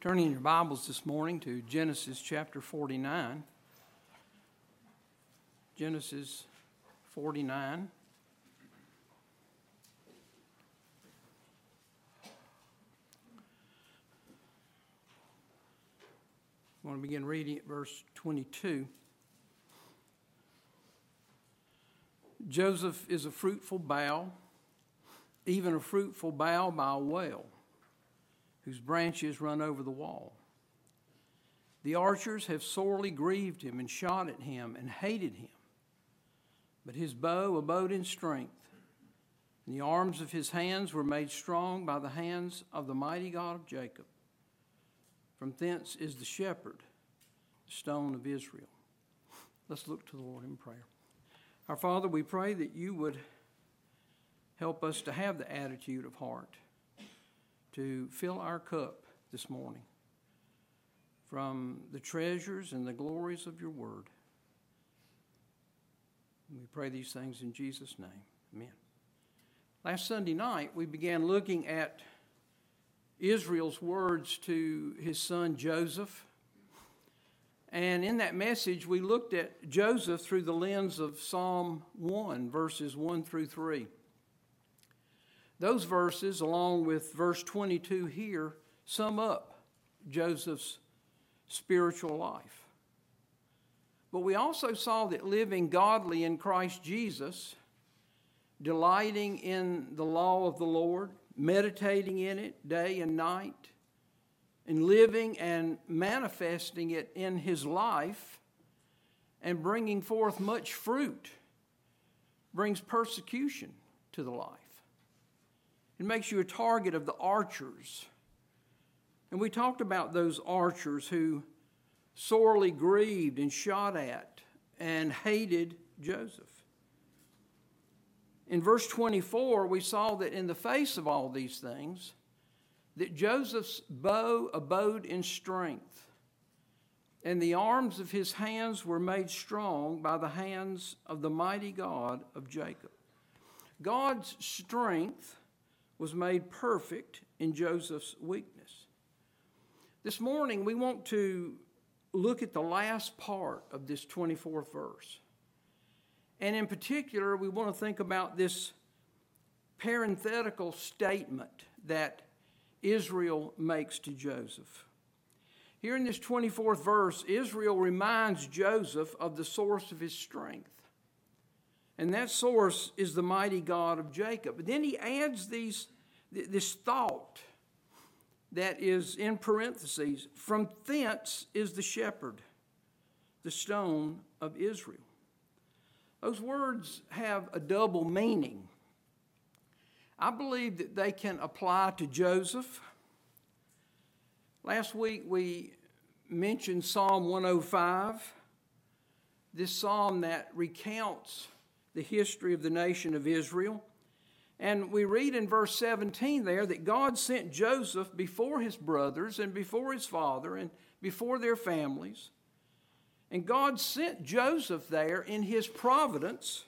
Turning your Bibles this morning to Genesis chapter 49. Genesis 49. I want to begin reading at verse 22. Joseph is a fruitful bough, even a fruitful bough by a well whose branches run over the wall. The archers have sorely grieved him and shot at him and hated him. But his bow abode in strength, and the arms of his hands were made strong by the hands of the mighty God of Jacob. From thence is the shepherd, the stone of Israel. Let's look to the Lord in prayer. Our Father, we pray that you would help us to have the attitude of heart to fill our cup this morning from the treasures and the glories of your word. we pray these things in Jesus' name. Amen. Last Sunday night, we began looking at Israel's words to his son Joseph. And in that message, we looked at Joseph through the lens of Psalm 1, verses 1 through 3. Those verses, along with verse 22 here, sum up Joseph's spiritual life. But we also saw that living godly in Christ Jesus, delighting in the law of the Lord, meditating in it day and night, and living and manifesting it in his life, and bringing forth much fruit, brings persecution to the life. It makes you a target of the archers. And we talked about those archers who sorely grieved and shot at and hated Joseph. In verse 24, we saw that in the face of all these things, that Joseph's bow abode in strength, and the arms of his hands were made strong by the hands of the mighty God of Jacob. God's strength was made perfect in Joseph's weakness. This morning, we want to look at the last part of this 24th verse. And in particular, we want to think about this parenthetical statement that Israel makes to Joseph. Here in this 24th verse, Israel reminds Joseph of the source of his strength. And that source is the mighty God of Jacob. But then he adds these, this thought that is in parentheses from thence is the shepherd, the stone of Israel. Those words have a double meaning. I believe that they can apply to Joseph. Last week we mentioned Psalm 105, this psalm that recounts the history of the nation of Israel. And we read in verse 17 there that God sent Joseph before his brothers and before his father and before their families. And God sent Joseph there in his providence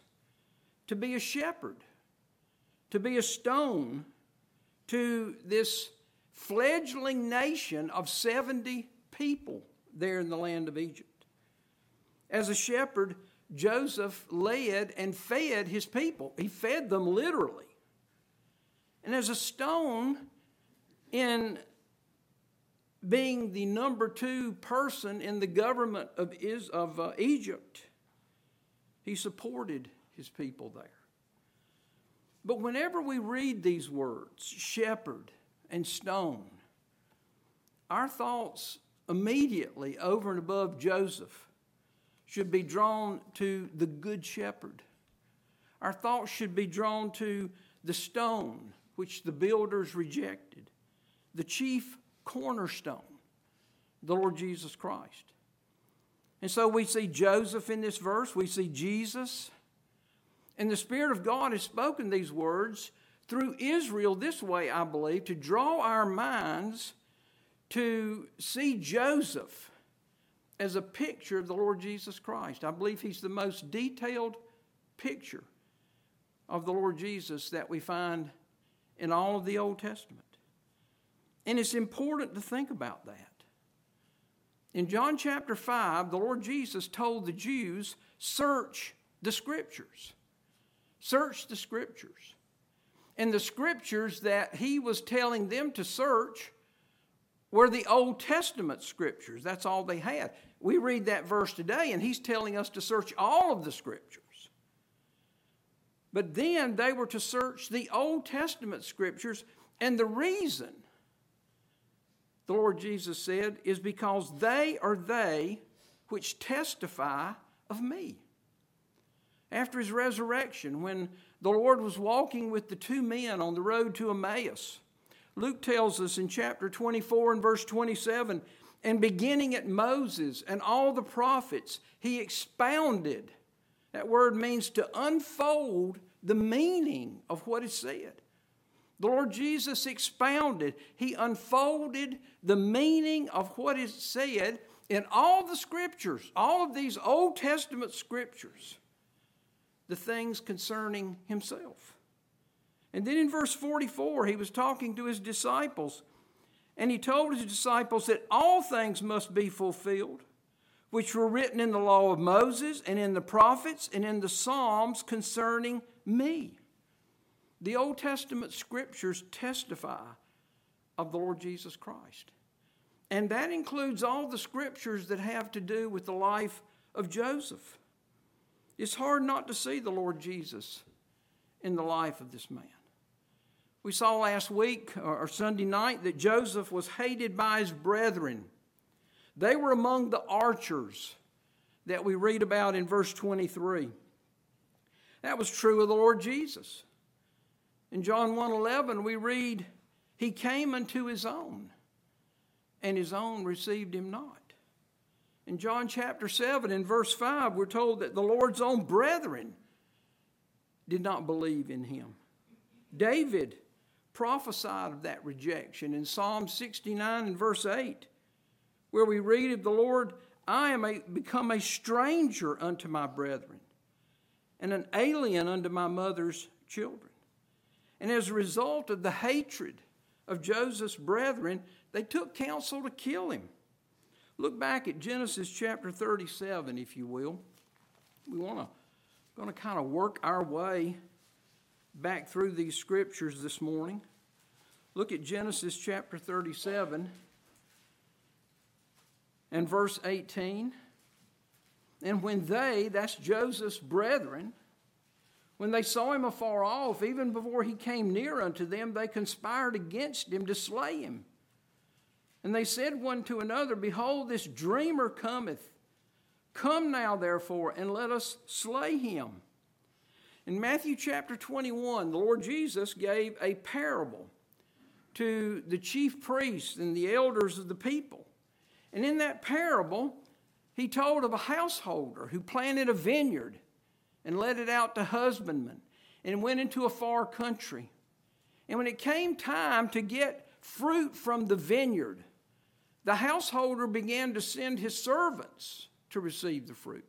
to be a shepherd, to be a stone to this fledgling nation of 70 people there in the land of Egypt. As a shepherd, Joseph led and fed his people. He fed them literally. And as a stone in being the number two person in the government of, is, of uh, Egypt, he supported his people there. But whenever we read these words, shepherd and stone, our thoughts immediately over and above Joseph should be drawn to the Good Shepherd. Our thoughts should be drawn to the stone which the builders rejected, the chief cornerstone, the Lord Jesus Christ. And so we see Joseph in this verse, we see Jesus. And the Spirit of God has spoken these words through Israel this way, I believe, to draw our minds to see Joseph as a picture of the Lord Jesus Christ. I believe he's the most detailed picture of the Lord Jesus that we find in all of the Old Testament. And it's important to think about that. In John chapter 5, the Lord Jesus told the Jews, Search the scriptures. Search the scriptures. And the scriptures that he was telling them to search were the Old Testament scriptures. That's all they had. We read that verse today, and he's telling us to search all of the scriptures. But then they were to search the Old Testament scriptures, and the reason, the Lord Jesus said, is because they are they which testify of me. After his resurrection, when the Lord was walking with the two men on the road to Emmaus, Luke tells us in chapter 24 and verse 27 and beginning at Moses and all the prophets, he expounded. That word means to unfold the meaning of what is said. The Lord Jesus expounded, he unfolded the meaning of what is said in all the scriptures, all of these Old Testament scriptures, the things concerning himself. And then in verse 44, he was talking to his disciples, and he told his disciples that all things must be fulfilled, which were written in the law of Moses and in the prophets and in the Psalms concerning me. The Old Testament scriptures testify of the Lord Jesus Christ. And that includes all the scriptures that have to do with the life of Joseph. It's hard not to see the Lord Jesus in the life of this man. We saw last week or Sunday night that Joseph was hated by his brethren. They were among the archers that we read about in verse 23. That was true of the Lord Jesus. In John 1:11 we read he came unto his own and his own received him not. In John chapter 7 in verse 5 we're told that the Lord's own brethren did not believe in him. David prophesied of that rejection in Psalm 69 and verse 8, where we read of the Lord, I am a, become a stranger unto my brethren, and an alien unto my mother's children. And as a result of the hatred of Joseph's brethren, they took counsel to kill him. Look back at Genesis chapter 37, if you will. We want to going to kind of work our way back through these scriptures this morning. Look at Genesis chapter 37 and verse 18. And when they, that's Joseph's brethren, when they saw him afar off, even before he came near unto them, they conspired against him to slay him. And they said one to another, Behold, this dreamer cometh. Come now, therefore, and let us slay him in Matthew chapter 21, the Lord Jesus gave a parable to the chief priests and the elders of the people. And in that parable, he told of a householder who planted a vineyard and let it out to husbandmen and went into a far country. And when it came time to get fruit from the vineyard, the householder began to send his servants to receive the fruit.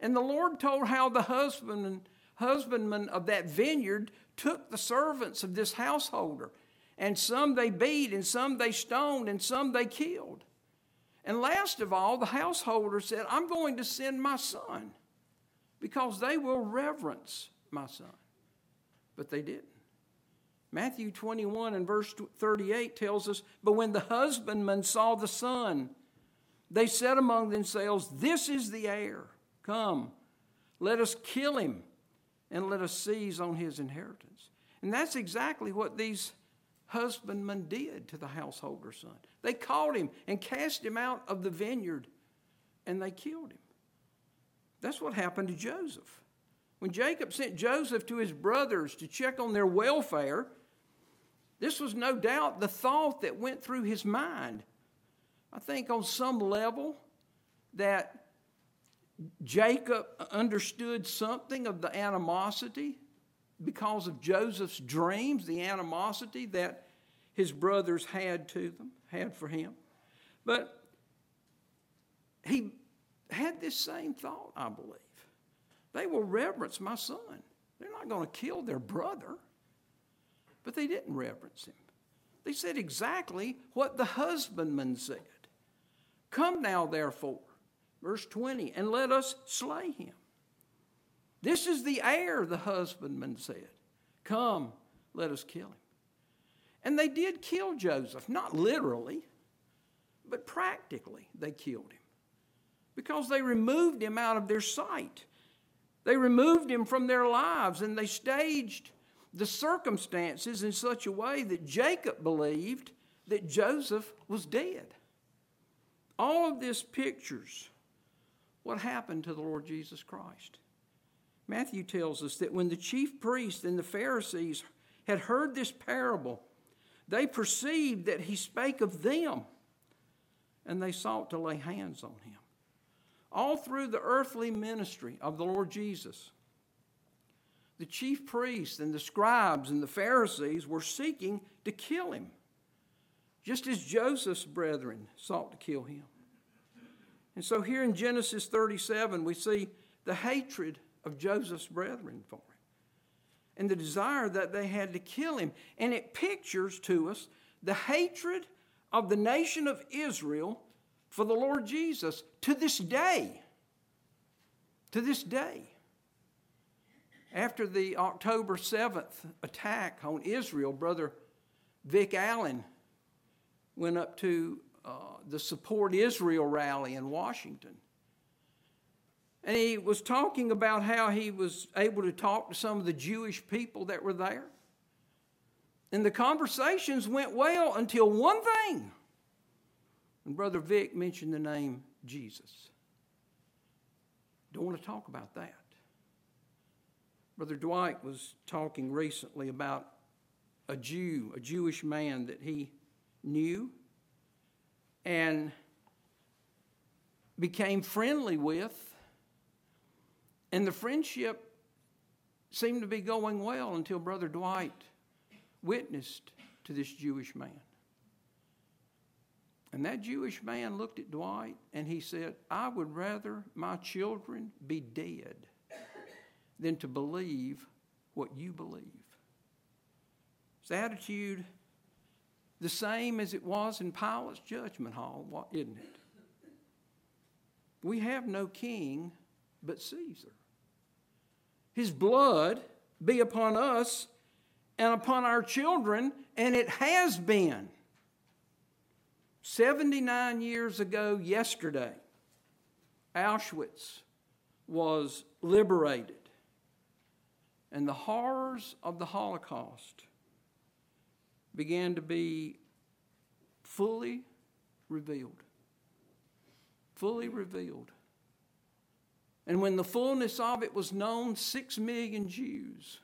And the Lord told how the husbandman husbandmen of that vineyard took the servants of this householder, and some they beat, and some they stoned, and some they killed. And last of all, the householder said, I'm going to send my son because they will reverence my son. But they didn't. Matthew 21 and verse 38 tells us, But when the husbandmen saw the son, they said among themselves, This is the heir. Come, let us kill him and let us seize on his inheritance. And that's exactly what these husbandmen did to the householder son. They caught him and cast him out of the vineyard and they killed him. That's what happened to Joseph. When Jacob sent Joseph to his brothers to check on their welfare, this was no doubt the thought that went through his mind. I think on some level that Jacob understood something of the animosity because of Joseph's dreams, the animosity that his brothers had to them, had for him. But he had this same thought, I believe. They will reverence my son. They're not going to kill their brother. But they didn't reverence him. They said exactly what the husbandman said. Come now, therefore, verse 20, and let us slay him. This is the heir, the husbandman said. Come, let us kill him. And they did kill Joseph, not literally, but practically, they killed him because they removed him out of their sight. They removed him from their lives and they staged the circumstances in such a way that Jacob believed that Joseph was dead. All of this pictures what happened to the Lord Jesus Christ. Matthew tells us that when the chief priests and the Pharisees had heard this parable, they perceived that he spake of them, and they sought to lay hands on him. All through the earthly ministry of the Lord Jesus, the chief priests and the scribes and the Pharisees were seeking to kill him, just as Joseph's brethren sought to kill him. And so here in Genesis 37, we see the hatred of Joseph's brethren for him and the desire that they had to kill him. And it pictures to us the hatred of the nation of Israel for the Lord Jesus to this day. To this day after the October 7th attack on Israel, Brother Vic Allen went up to uh, the Support Israel rally in Washington. And he was talking about how he was able to talk to some of the Jewish people that were there. And the conversations went well until one thing. And Brother Vic mentioned the name Jesus. Don't want to talk about that. Brother Dwight was talking recently about a Jew, a Jewish man that he knew and became friendly with. And the friendship seemed to be going well until Brother Dwight witnessed to this Jewish man. And that Jewish man looked at Dwight and he said, I would rather my children be dead than to believe what you believe. Is the attitude the same as it was in Pilate's judgment hall, isn't it? We have no king but Caesar. His blood be upon us and upon our children, and it has been. 79 years ago, yesterday, Auschwitz was liberated and the horrors of the Holocaust began to be fully revealed. Fully revealed. And when the fullness of it was known, six million Jews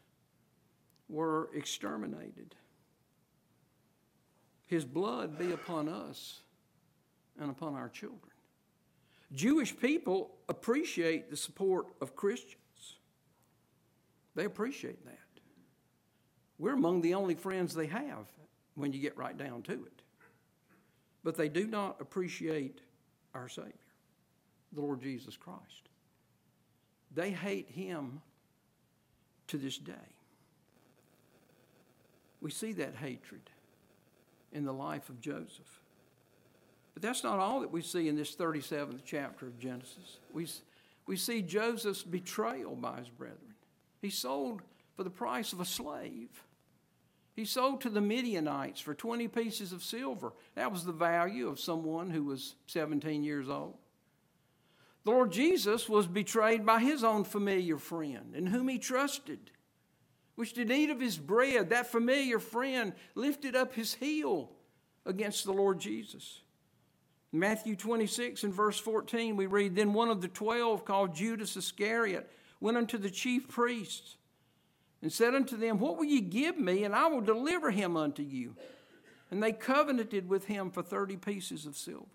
were exterminated. His blood be upon us and upon our children. Jewish people appreciate the support of Christians. They appreciate that. We're among the only friends they have when you get right down to it. But they do not appreciate our Savior, the Lord Jesus Christ. They hate Him to this day. We see that hatred in the life of Joseph. But that's not all that we see in this 37th chapter of Genesis. We, we see Joseph's betrayal by his brethren. He sold for the price of a slave. He sold to the Midianites for 20 pieces of silver. That was the value of someone who was 17 years old. The Lord Jesus was betrayed by his own familiar friend in whom he trusted, which did eat of his bread. That familiar friend lifted up his heel against the Lord Jesus. In Matthew 26 and verse 14, we read Then one of the twelve, called Judas Iscariot, went unto the chief priests and said unto them, What will ye give me, and I will deliver him unto you? And they covenanted with him for thirty pieces of silver.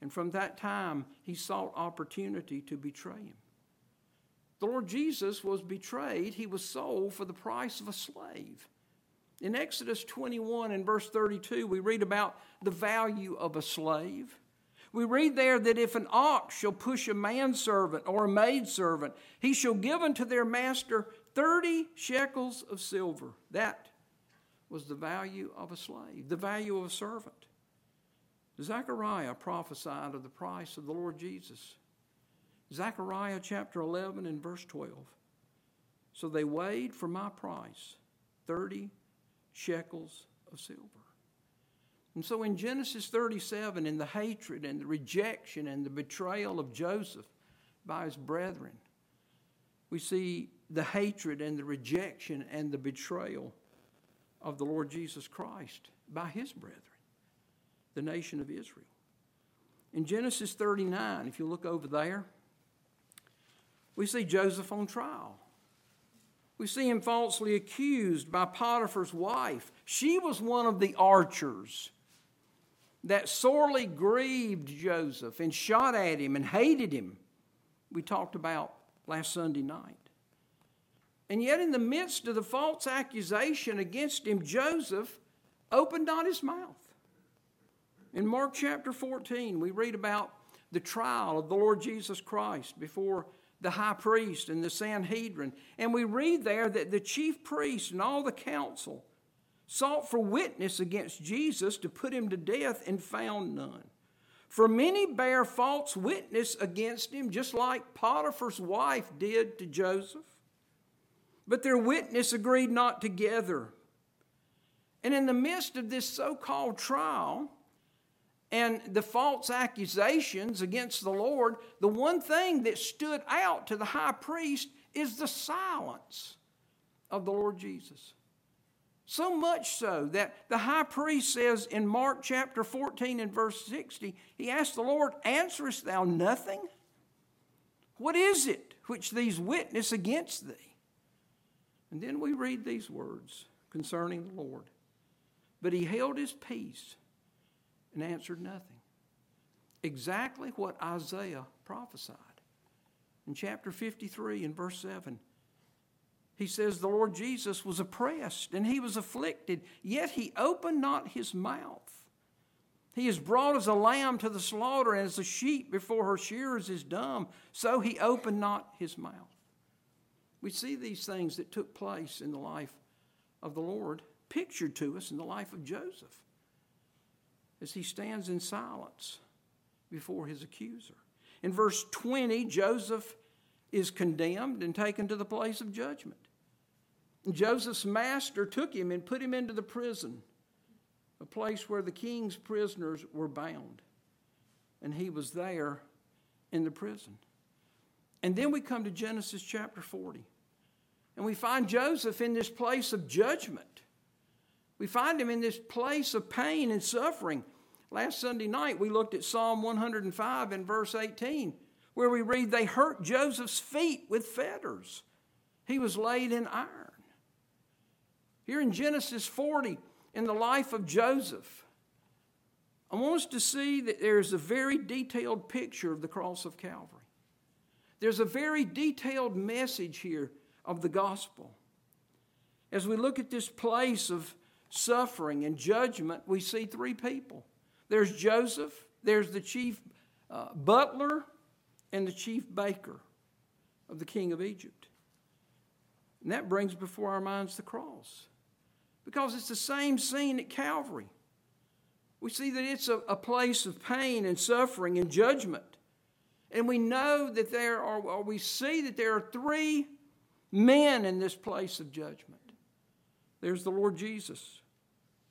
And from that time he sought opportunity to betray him. The Lord Jesus was betrayed, he was sold for the price of a slave. In Exodus 21 and verse 32, we read about the value of a slave. We read there that if an ox shall push a manservant or a maidservant, he shall give unto their master 30 shekels of silver. That was the value of a slave, the value of a servant. Zechariah prophesied of the price of the Lord Jesus. Zechariah chapter 11 and verse 12. So they weighed for my price 30 shekels of silver. And so in Genesis 37, in the hatred and the rejection and the betrayal of Joseph by his brethren, we see the hatred and the rejection and the betrayal of the Lord Jesus Christ by his brethren, the nation of Israel. In Genesis 39, if you look over there, we see Joseph on trial. We see him falsely accused by Potiphar's wife. She was one of the archers that sorely grieved Joseph and shot at him and hated him. We talked about last Sunday night. And yet, in the midst of the false accusation against him, Joseph opened not his mouth. In Mark chapter 14, we read about the trial of the Lord Jesus Christ before the high priest and the Sanhedrin. And we read there that the chief priest and all the council sought for witness against Jesus to put him to death and found none. For many bear false witness against him, just like Potiphar's wife did to Joseph. But their witness agreed not together. And in the midst of this so called trial, and the false accusations against the Lord, the one thing that stood out to the high priest is the silence of the Lord Jesus. So much so that the high priest says in Mark chapter 14 and verse 60, he asked the Lord, Answerest thou nothing? What is it which these witness against thee? And then we read these words concerning the Lord. But he held his peace and answered nothing. Exactly what Isaiah prophesied. In chapter 53 and verse 7, he says, The Lord Jesus was oppressed and he was afflicted, yet he opened not his mouth. He is brought as a lamb to the slaughter, and as a sheep before her shearers is dumb, so he opened not his mouth. We see these things that took place in the life of the Lord pictured to us in the life of Joseph as he stands in silence before his accuser. In verse 20, Joseph is condemned and taken to the place of judgment. Joseph's master took him and put him into the prison, a place where the king's prisoners were bound. And he was there in the prison. And then we come to Genesis chapter 40. And we find Joseph in this place of judgment. We find him in this place of pain and suffering. Last Sunday night, we looked at Psalm 105 and verse 18, where we read, They hurt Joseph's feet with fetters. He was laid in iron. Here in Genesis 40, in the life of Joseph, I want us to see that there's a very detailed picture of the cross of Calvary. There's a very detailed message here of the gospel. As we look at this place of suffering and judgment, we see three people there's Joseph, there's the chief uh, butler, and the chief baker of the king of Egypt. And that brings before our minds the cross because it's the same scene at Calvary. We see that it's a, a place of pain and suffering and judgment. And we know that there are, or we see that there are three men in this place of judgment. There's the Lord Jesus.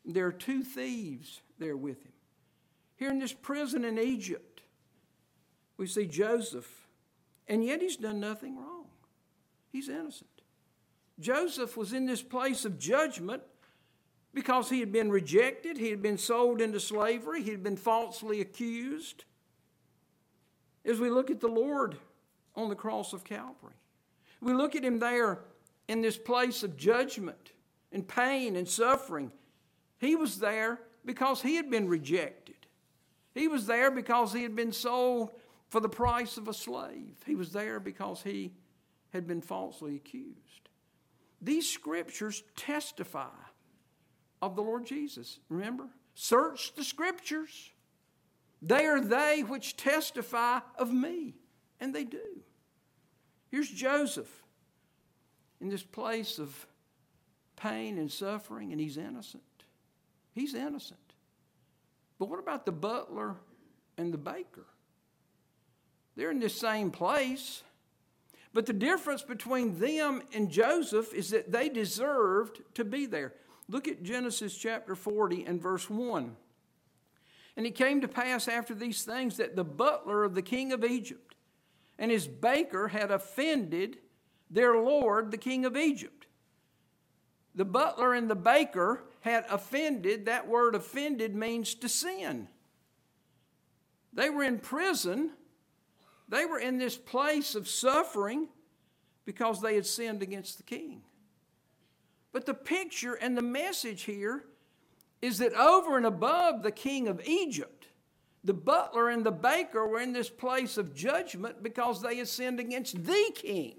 There are two thieves there with him. Here in this prison in Egypt, we see Joseph, and yet he's done nothing wrong. He's innocent. Joseph was in this place of judgment because he had been rejected, he had been sold into slavery, he had been falsely accused as we look at the Lord on the cross of Calvary. We look at him there in this place of judgment and pain and suffering. He was there because he had been rejected. He was there because he had been sold for the price of a slave. He was there because he had been falsely accused. These scriptures testify of the Lord Jesus. Remember? Search the scriptures. They are they which testify of me. And they do. Here's Joseph in this place of pain and suffering, and he's innocent. He's innocent. But what about the butler and the baker? They're in the same place. But the difference between them and Joseph is that they deserved to be there. Look at Genesis chapter 40 and verse 1. And it came to pass after these things that the butler of the king of Egypt and his baker had offended their lord, the king of Egypt. The butler and the baker had offended. That word offended means to sin. They were in prison. They were in this place of suffering because they had sinned against the king. But the picture and the message here is that over and above the king of Egypt, the butler and the baker were in this place of judgment because they had sinned against the king.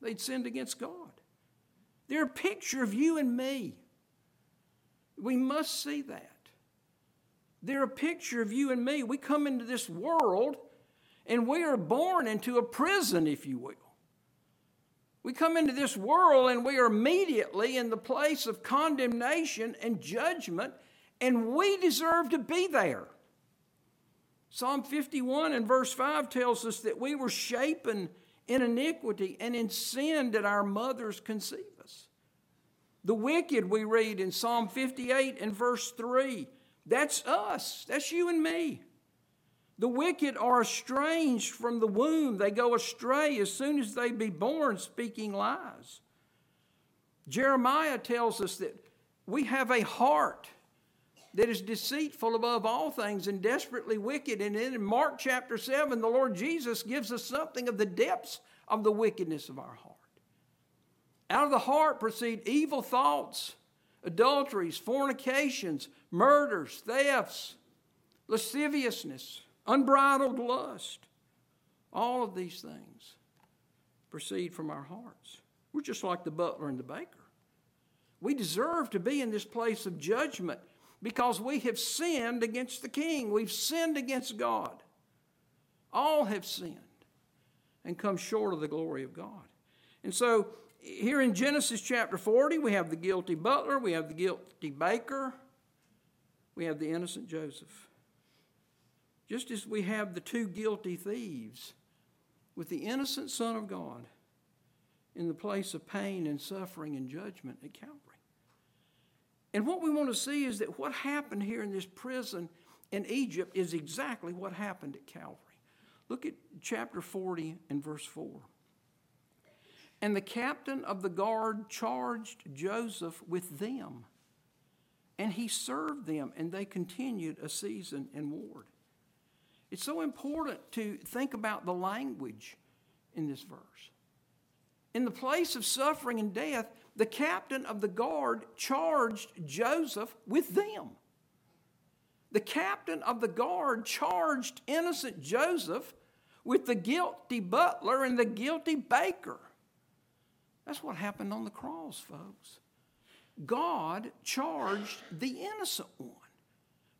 They'd sinned against God. They're a picture of you and me. We must see that. They're a picture of you and me. We come into this world and we are born into a prison, if you will. We come into this world and we are immediately in the place of condemnation and judgment, and we deserve to be there. Psalm 51 and verse 5 tells us that we were shapen in iniquity and in sin did our mothers conceive us. The wicked, we read in Psalm 58 and verse 3, that's us, that's you and me. The wicked are estranged from the womb. They go astray as soon as they be born, speaking lies. Jeremiah tells us that we have a heart that is deceitful above all things and desperately wicked. And in Mark chapter 7, the Lord Jesus gives us something of the depths of the wickedness of our heart. Out of the heart proceed evil thoughts, adulteries, fornications, murders, thefts, lasciviousness unbridled lust. All of these things proceed from our hearts. We're just like the butler and the baker. We deserve to be in this place of judgment because we have sinned against the king. We've sinned against God. All have sinned and come short of the glory of God. And so, here in Genesis chapter 40, we have the guilty butler, we have the guilty baker, we have the innocent Joseph. Just as we have the two guilty thieves with the innocent Son of God in the place of pain and suffering and judgment at Calvary. And what we want to see is that what happened here in this prison in Egypt is exactly what happened at Calvary. Look at chapter 40 and verse 4. And the captain of the guard charged Joseph with them, and he served them, and they continued a season and ward. It's so important to think about the language in this verse. In the place of suffering and death, the captain of the guard charged Joseph with them. The captain of the guard charged innocent Joseph with the guilty butler and the guilty baker. That's what happened on the cross, folks. God charged the innocent one,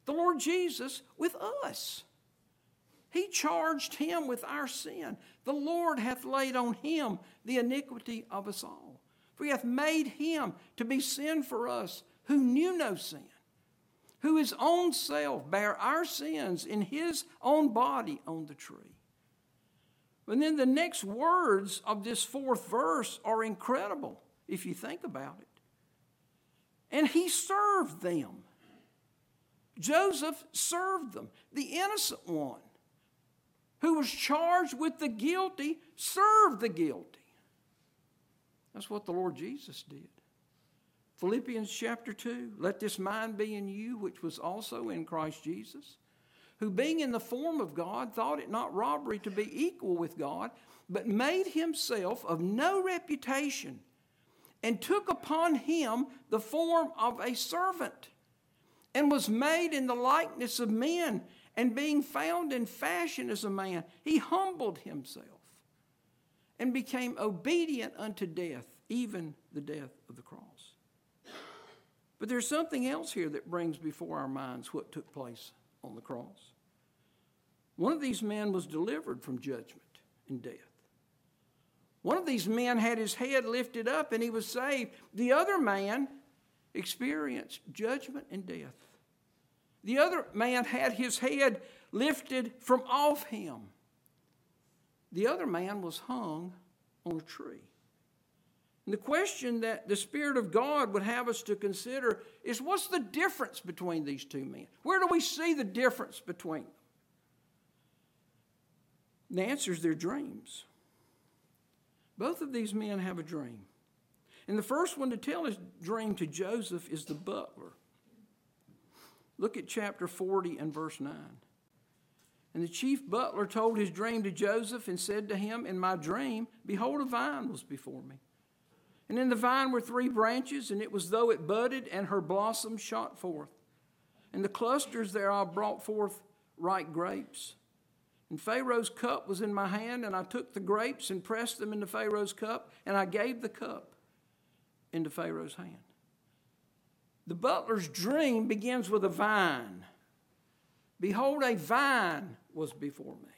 the Lord Jesus, with us. He charged him with our sin. The Lord hath laid on him the iniquity of us all. For he hath made him to be sin for us who knew no sin, who his own self bare our sins in his own body on the tree. And then the next words of this fourth verse are incredible if you think about it. And he served them. Joseph served them, the innocent one who was charged with the guilty served the guilty. That's what the Lord Jesus did. Philippians chapter 2 Let this mind be in you, which was also in Christ Jesus, who being in the form of God thought it not robbery to be equal with God, but made himself of no reputation, and took upon him the form of a servant, and was made in the likeness of men and being found in fashion as a man, he humbled himself and became obedient unto death, even the death of the cross. But there's something else here that brings before our minds what took place on the cross. One of these men was delivered from judgment and death. One of these men had his head lifted up and he was saved. The other man experienced judgment and death. The other man had his head lifted from off him. The other man was hung on a tree. And the question that the Spirit of God would have us to consider is what's the difference between these two men? Where do we see the difference between them? The answer is their dreams. Both of these men have a dream. And the first one to tell his dream to Joseph is the butler. Look at chapter 40 and verse 9. And the chief butler told his dream to Joseph and said to him, In my dream, behold, a vine was before me. And in the vine were three branches, and it was though it budded, and her blossoms shot forth. And the clusters thereof brought forth ripe grapes. And Pharaoh's cup was in my hand, and I took the grapes and pressed them into Pharaoh's cup, and I gave the cup into Pharaoh's hand. The butler's dream begins with a vine. Behold, a vine was before me.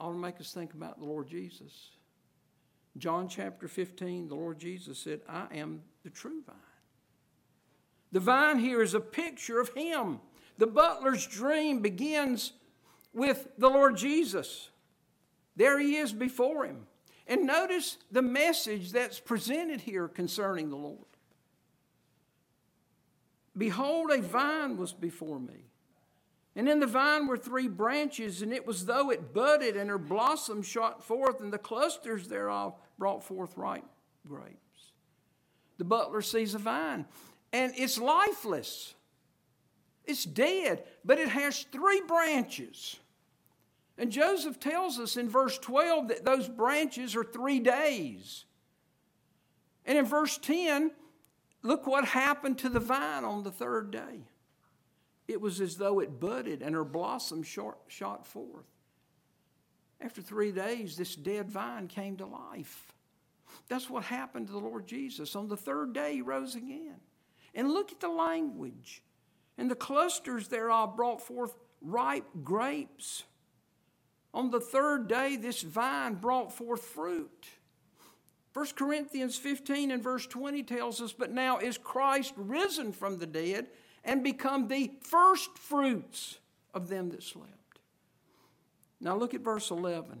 Ought to make us think about the Lord Jesus. John chapter 15, the Lord Jesus said, I am the true vine. The vine here is a picture of Him. The butler's dream begins with the Lord Jesus. There he is before him. And notice the message that's presented here concerning the Lord. Behold, a vine was before me. And in the vine were three branches, and it was though it budded, and her blossom shot forth, and the clusters thereof brought forth ripe grapes. The butler sees a vine, and it's lifeless. It's dead, but it has three branches. And Joseph tells us in verse 12 that those branches are three days. And in verse 10, look what happened to the vine on the third day. It was as though it budded and her blossom shot, shot forth. After three days, this dead vine came to life. That's what happened to the Lord Jesus. On the third day, he rose again. And look at the language and the clusters thereof brought forth ripe grapes. On the third day, this vine brought forth fruit. 1 Corinthians 15 and verse 20 tells us, But now is Christ risen from the dead and become the first fruits of them that slept. Now look at verse 11.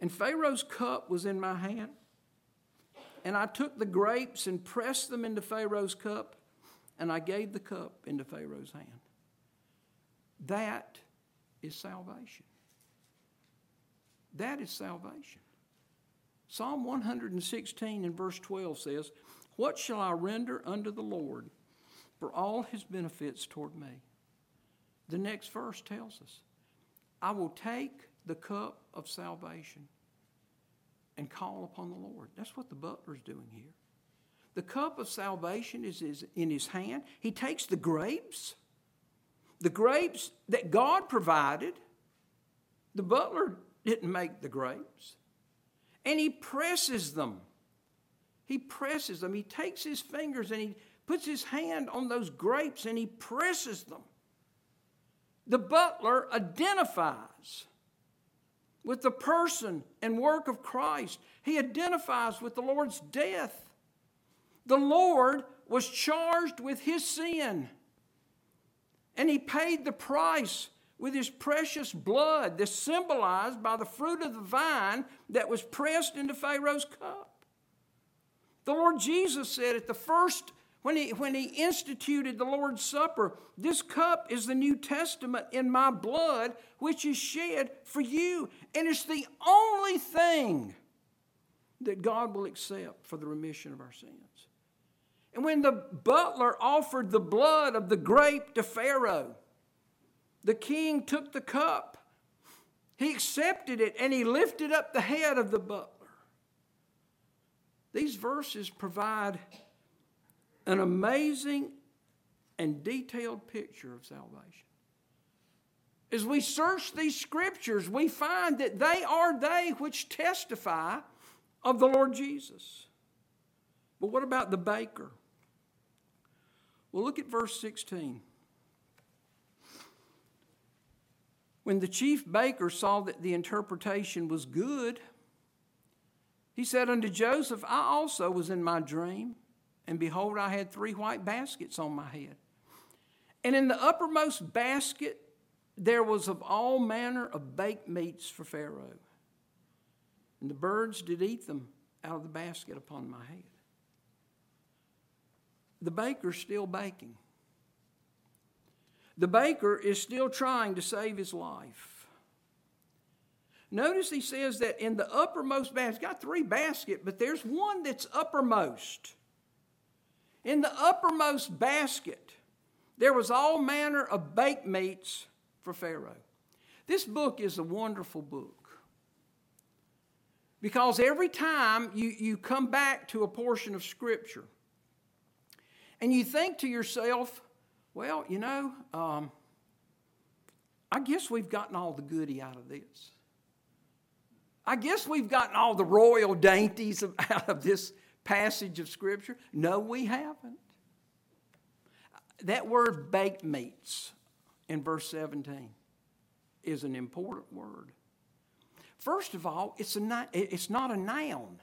And Pharaoh's cup was in my hand, and I took the grapes and pressed them into Pharaoh's cup, and I gave the cup into Pharaoh's hand. That is salvation. That is salvation. Psalm 116 and verse 12 says, What shall I render unto the Lord for all his benefits toward me? The next verse tells us, I will take the cup of salvation and call upon the Lord. That's what the butler's doing here. The cup of salvation is, in his hand. He takes the grapes, the grapes that God provided. The butler didn't make the grapes. And he presses them. He presses them. He takes his fingers and he puts his hand on those grapes and he presses them. The butler identifies with the person and work of Christ, he identifies with the Lord's death. The Lord was charged with his sin, and he paid the price with his precious blood, that's symbolized by the fruit of the vine that was pressed into Pharaoh's cup. The Lord Jesus said at the first, when he, when he instituted the Lord's Supper, this cup is the New Testament in my blood, which is shed for you. And it's the only thing that God will accept for the remission of our sins. And when the butler offered the blood of the grape to Pharaoh, the king took the cup. He accepted it and he lifted up the head of the butler. These verses provide an amazing and detailed picture of salvation. As we search these scriptures, we find that they are they which testify of the Lord Jesus. But what about the baker? Well, look at verse 16. When the chief baker saw that the interpretation was good, He said unto Joseph, I also was in my dream, and behold, I had three white baskets on my head. And in the uppermost basket there was of all manner of baked meats for Pharaoh. And the birds did eat them out of the basket upon my head. The baker's still baking. The baker is still trying to save his life. Notice he says that in the uppermost basket, got three baskets, but there's one that's uppermost. In the uppermost basket, there was all manner of baked meats for Pharaoh. This book is a wonderful book. Because every time you, you come back to a portion of Scripture and you think to yourself, well, you know, um, I guess we've gotten all the goody out of this. I guess we've gotten all the royal dainties out of this passage of Scripture. No, we haven't. That word baked meats in verse 17 is an important word. First of all, it's, a, it's not a noun.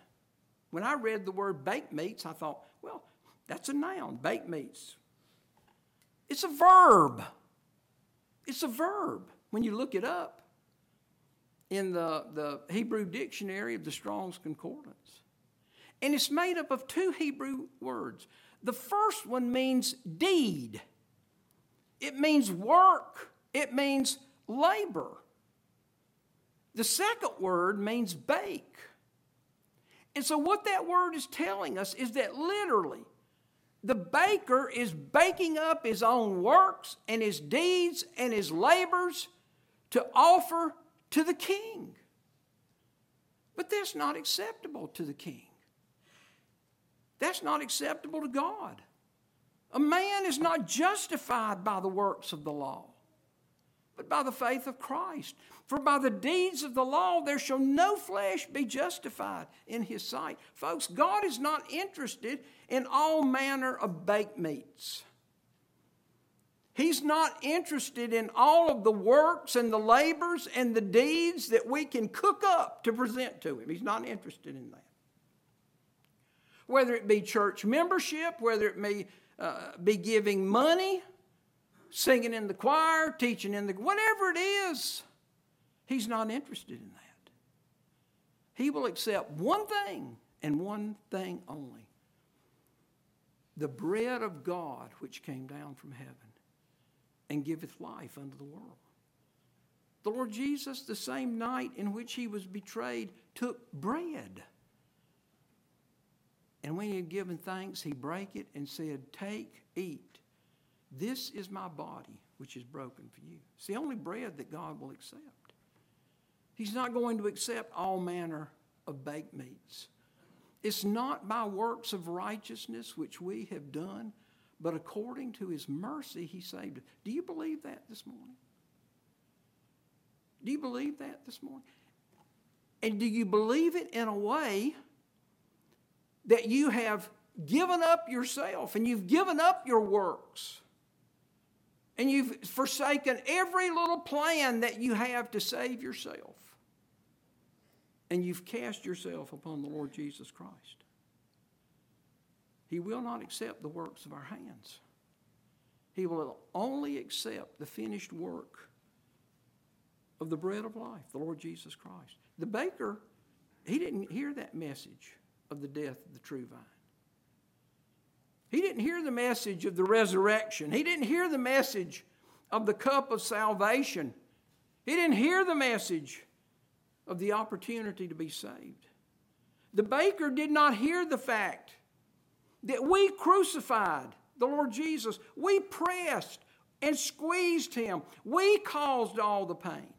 When I read the word baked meats, I thought, well, that's a noun, baked meats. It's a verb. It's a verb when you look it up in the, the Hebrew dictionary of the Strong's Concordance. And it's made up of two Hebrew words. The first one means deed, it means work, it means labor. The second word means bake. And so, what that word is telling us is that literally, the baker is baking up his own works and his deeds and his labors to offer to the king. But that's not acceptable to the king. That's not acceptable to God. A man is not justified by the works of the law, but by the faith of Christ. For by the deeds of the law there shall no flesh be justified in his sight. Folks, God is not interested in all manner of baked meats. He's not interested in all of the works and the labors and the deeds that we can cook up to present to Him. He's not interested in that. Whether it be church membership, whether it be, uh, be giving money, singing in the choir, teaching in the, whatever it is, He's not interested in that. He will accept one thing and one thing only the bread of God which came down from heaven and giveth life unto the world. The Lord Jesus, the same night in which he was betrayed, took bread. And when he had given thanks, he brake it and said, Take, eat. This is my body, which is broken for you. It's the only bread that God will accept. He's not going to accept all manner of baked meats. It's not by works of righteousness which we have done, but according to his mercy, he saved us. Do you believe that this morning? Do you believe that this morning? And do you believe it in a way that you have given up yourself and you've given up your works and you've forsaken every little plan that you have to save yourself and you've cast yourself upon the Lord Jesus Christ? He will not accept the works of our hands. He will only accept the finished work of the bread of life, the Lord Jesus Christ. The baker, he didn't hear that message of the death of the true vine. He didn't hear the message of the resurrection. He didn't hear the message of the cup of salvation. He didn't hear the message of the opportunity to be saved. The baker did not hear the fact that we crucified the Lord Jesus. We pressed and squeezed him. We caused all the pain.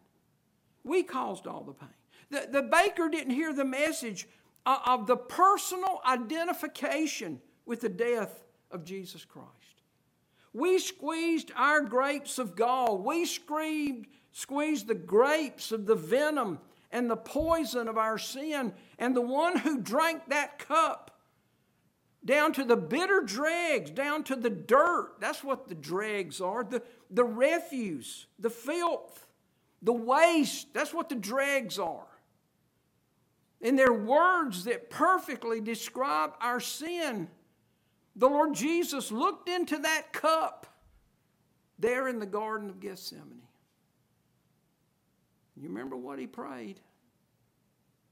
We caused all the pain. The, the baker didn't hear the message of, the personal identification with the death of Jesus Christ. We squeezed our grapes of gall. We squeezed, squeezed the grapes of the venom and the poison of our sin. And the one who drank that cup down to the bitter dregs, down to the dirt. That's what the dregs are the, the refuse, the filth, the waste. That's what the dregs are. And they're words that perfectly describe our sin. The Lord Jesus looked into that cup there in the Garden of Gethsemane. You remember what he prayed?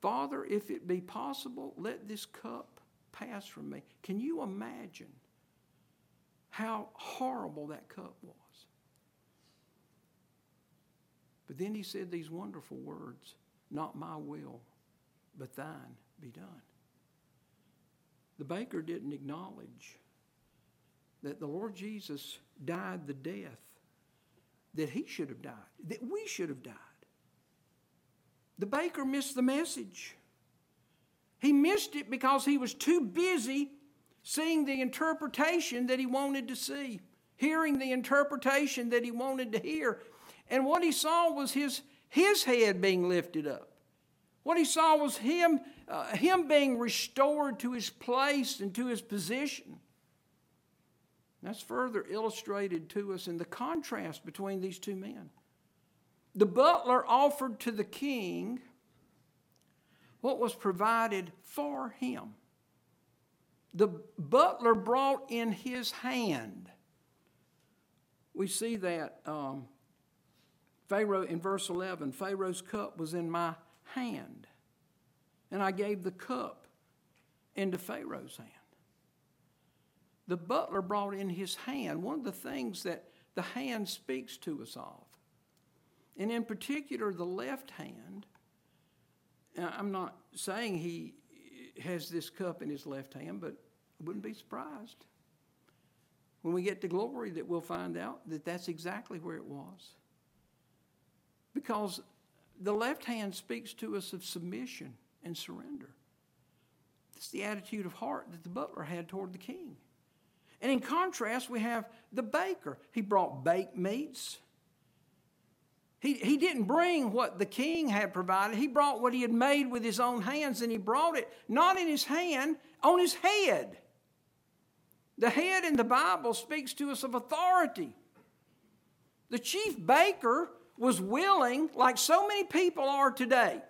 Father, if it be possible, let this cup pass from me. Can you imagine how horrible that cup was? But then he said these wonderful words Not my will, but thine be done. The baker didn't acknowledge that the Lord Jesus died the death that he should have died, that we should have died. The baker missed the message. He missed it because he was too busy seeing the interpretation that he wanted to see, hearing the interpretation that he wanted to hear. And what he saw was his, his head being lifted up. What he saw was him, uh, him being restored to his place and to his position. That's further illustrated to us in the contrast between these two men. The butler offered to the king what was provided for him. The butler brought in his hand. We see that um, Pharaoh in verse 11 Pharaoh's cup was in my hand, and I gave the cup into Pharaoh's hand. The butler brought in his hand, one of the things that the hand speaks to us of. And in particular, the left hand. I'm not saying he has this cup in his left hand, but I wouldn't be surprised when we get to glory that we'll find out that that's exactly where it was. Because the left hand speaks to us of submission and surrender. It's the attitude of heart that the butler had toward the king. And in contrast, we have the baker. He brought baked meats. He, he didn't bring what the king had provided. He brought what he had made with his own hands, and he brought it not in his hand, on his head. The head in the Bible speaks to us of authority. The chief baker was willing, like so many people are today,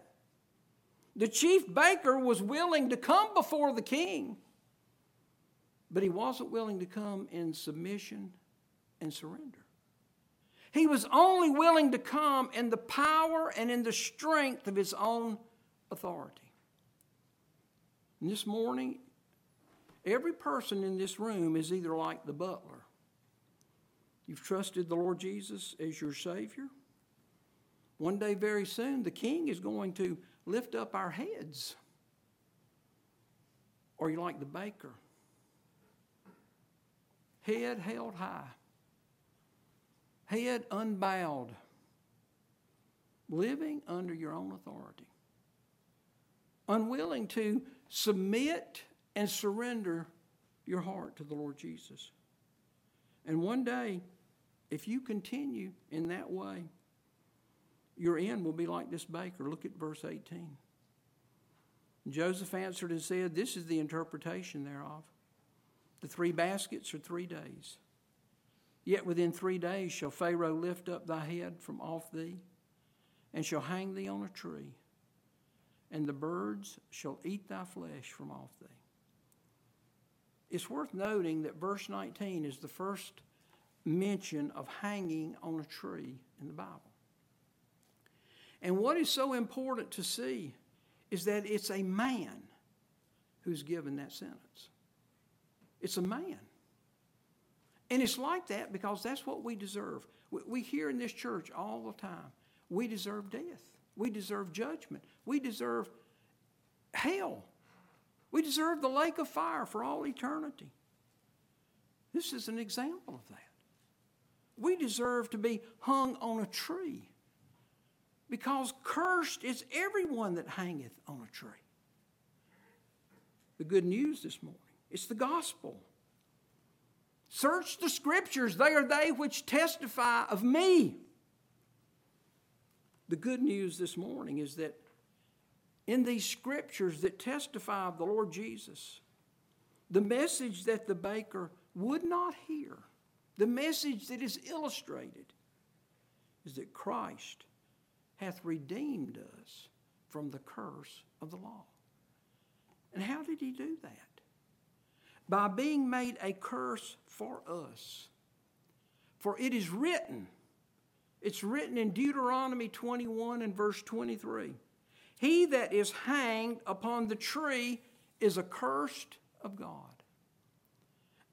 the chief baker was willing to come before the king, but he wasn't willing to come in submission and surrender. He was only willing to come in the power and in the strength of his own authority. And this morning, every person in this room is either like the butler. You've trusted the Lord Jesus as your Savior. One day, very soon, the King is going to lift up our heads. Or you're like the baker, head held high head unbowed, living under your own authority, unwilling to submit and surrender your heart to the Lord Jesus. And one day, if you continue in that way, your end will be like this baker. Look at verse 18. Joseph answered and said, This is the interpretation thereof. The three baskets are three days. Yet within three days shall Pharaoh lift up thy head from off thee, and shall hang thee on a tree, and the birds shall eat thy flesh from off thee. It's worth noting that verse 19 is the first mention of hanging on a tree in the Bible. And what is so important to see is that it's a man who's given that sentence. It's a man. And it's like that because that's what we deserve. We hear in this church all the time we deserve death, we deserve judgment, we deserve hell, we deserve the lake of fire for all eternity. This is an example of that. We deserve to be hung on a tree because cursed is everyone that hangeth on a tree. The good news this morning it's the gospel. Search the scriptures, they are they which testify of me. The good news this morning is that in these scriptures that testify of the Lord Jesus, the message that the baker would not hear, the message that is illustrated, is that Christ hath redeemed us from the curse of the law. And how did he do that? By being made a curse for us. For it is written, it's written in Deuteronomy 21 and verse 23 He that is hanged upon the tree is accursed of God.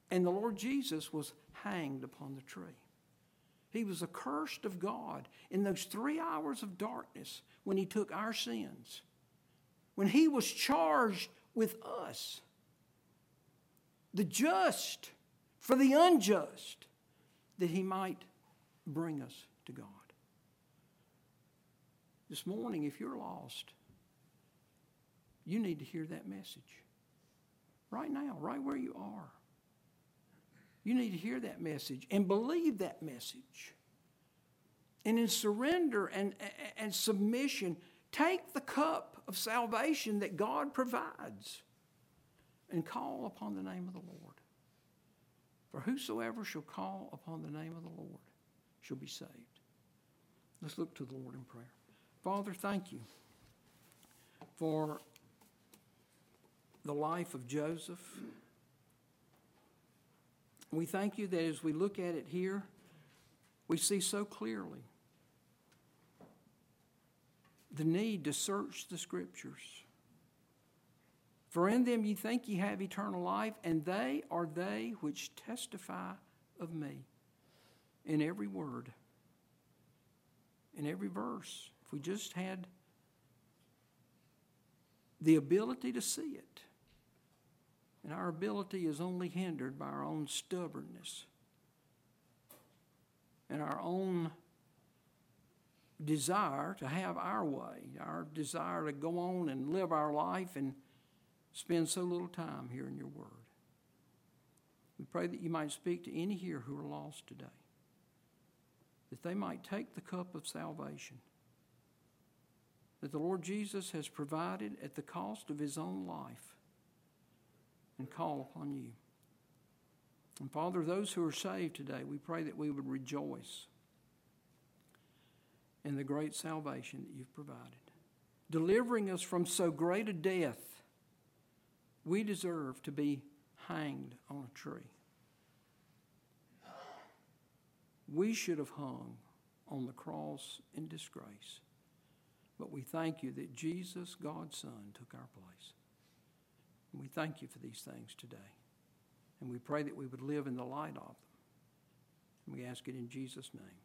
And the Lord Jesus was hanged upon the tree. He was accursed of God in those three hours of darkness when he took our sins, when he was charged with us, the just for the unjust, that he might bring us to God. This morning, if you're lost, you need to hear that message. Right now, right where you are. You need to hear that message and believe that message. And in surrender and, and submission, take the cup of salvation that God provides and call upon the name of the Lord. For whosoever shall call upon the name of the Lord shall be saved. Let's look to the Lord in prayer. Father, thank you for the life of Joseph. We thank you that as we look at it here, we see so clearly the need to search the Scriptures. For in them ye think ye have eternal life, and they are they which testify of me in every word, in every verse. If we just had the ability to see it, and our ability is only hindered by our own stubbornness and our own desire to have our way, our desire to go on and live our life and spend so little time here in your word. We pray that you might speak to any here who are lost today, that they might take the cup of salvation that the Lord Jesus has provided at the cost of his own life and call upon you. And Father, those who are saved today, we pray that we would rejoice in the great salvation that you've provided. Delivering us from so great a death, we deserve to be hanged on a tree. We should have hung on the cross in disgrace. But we thank you that Jesus, God's Son, took our place. And we thank you for these things today. And we pray that we would live in the light of them. And we ask it in Jesus' name.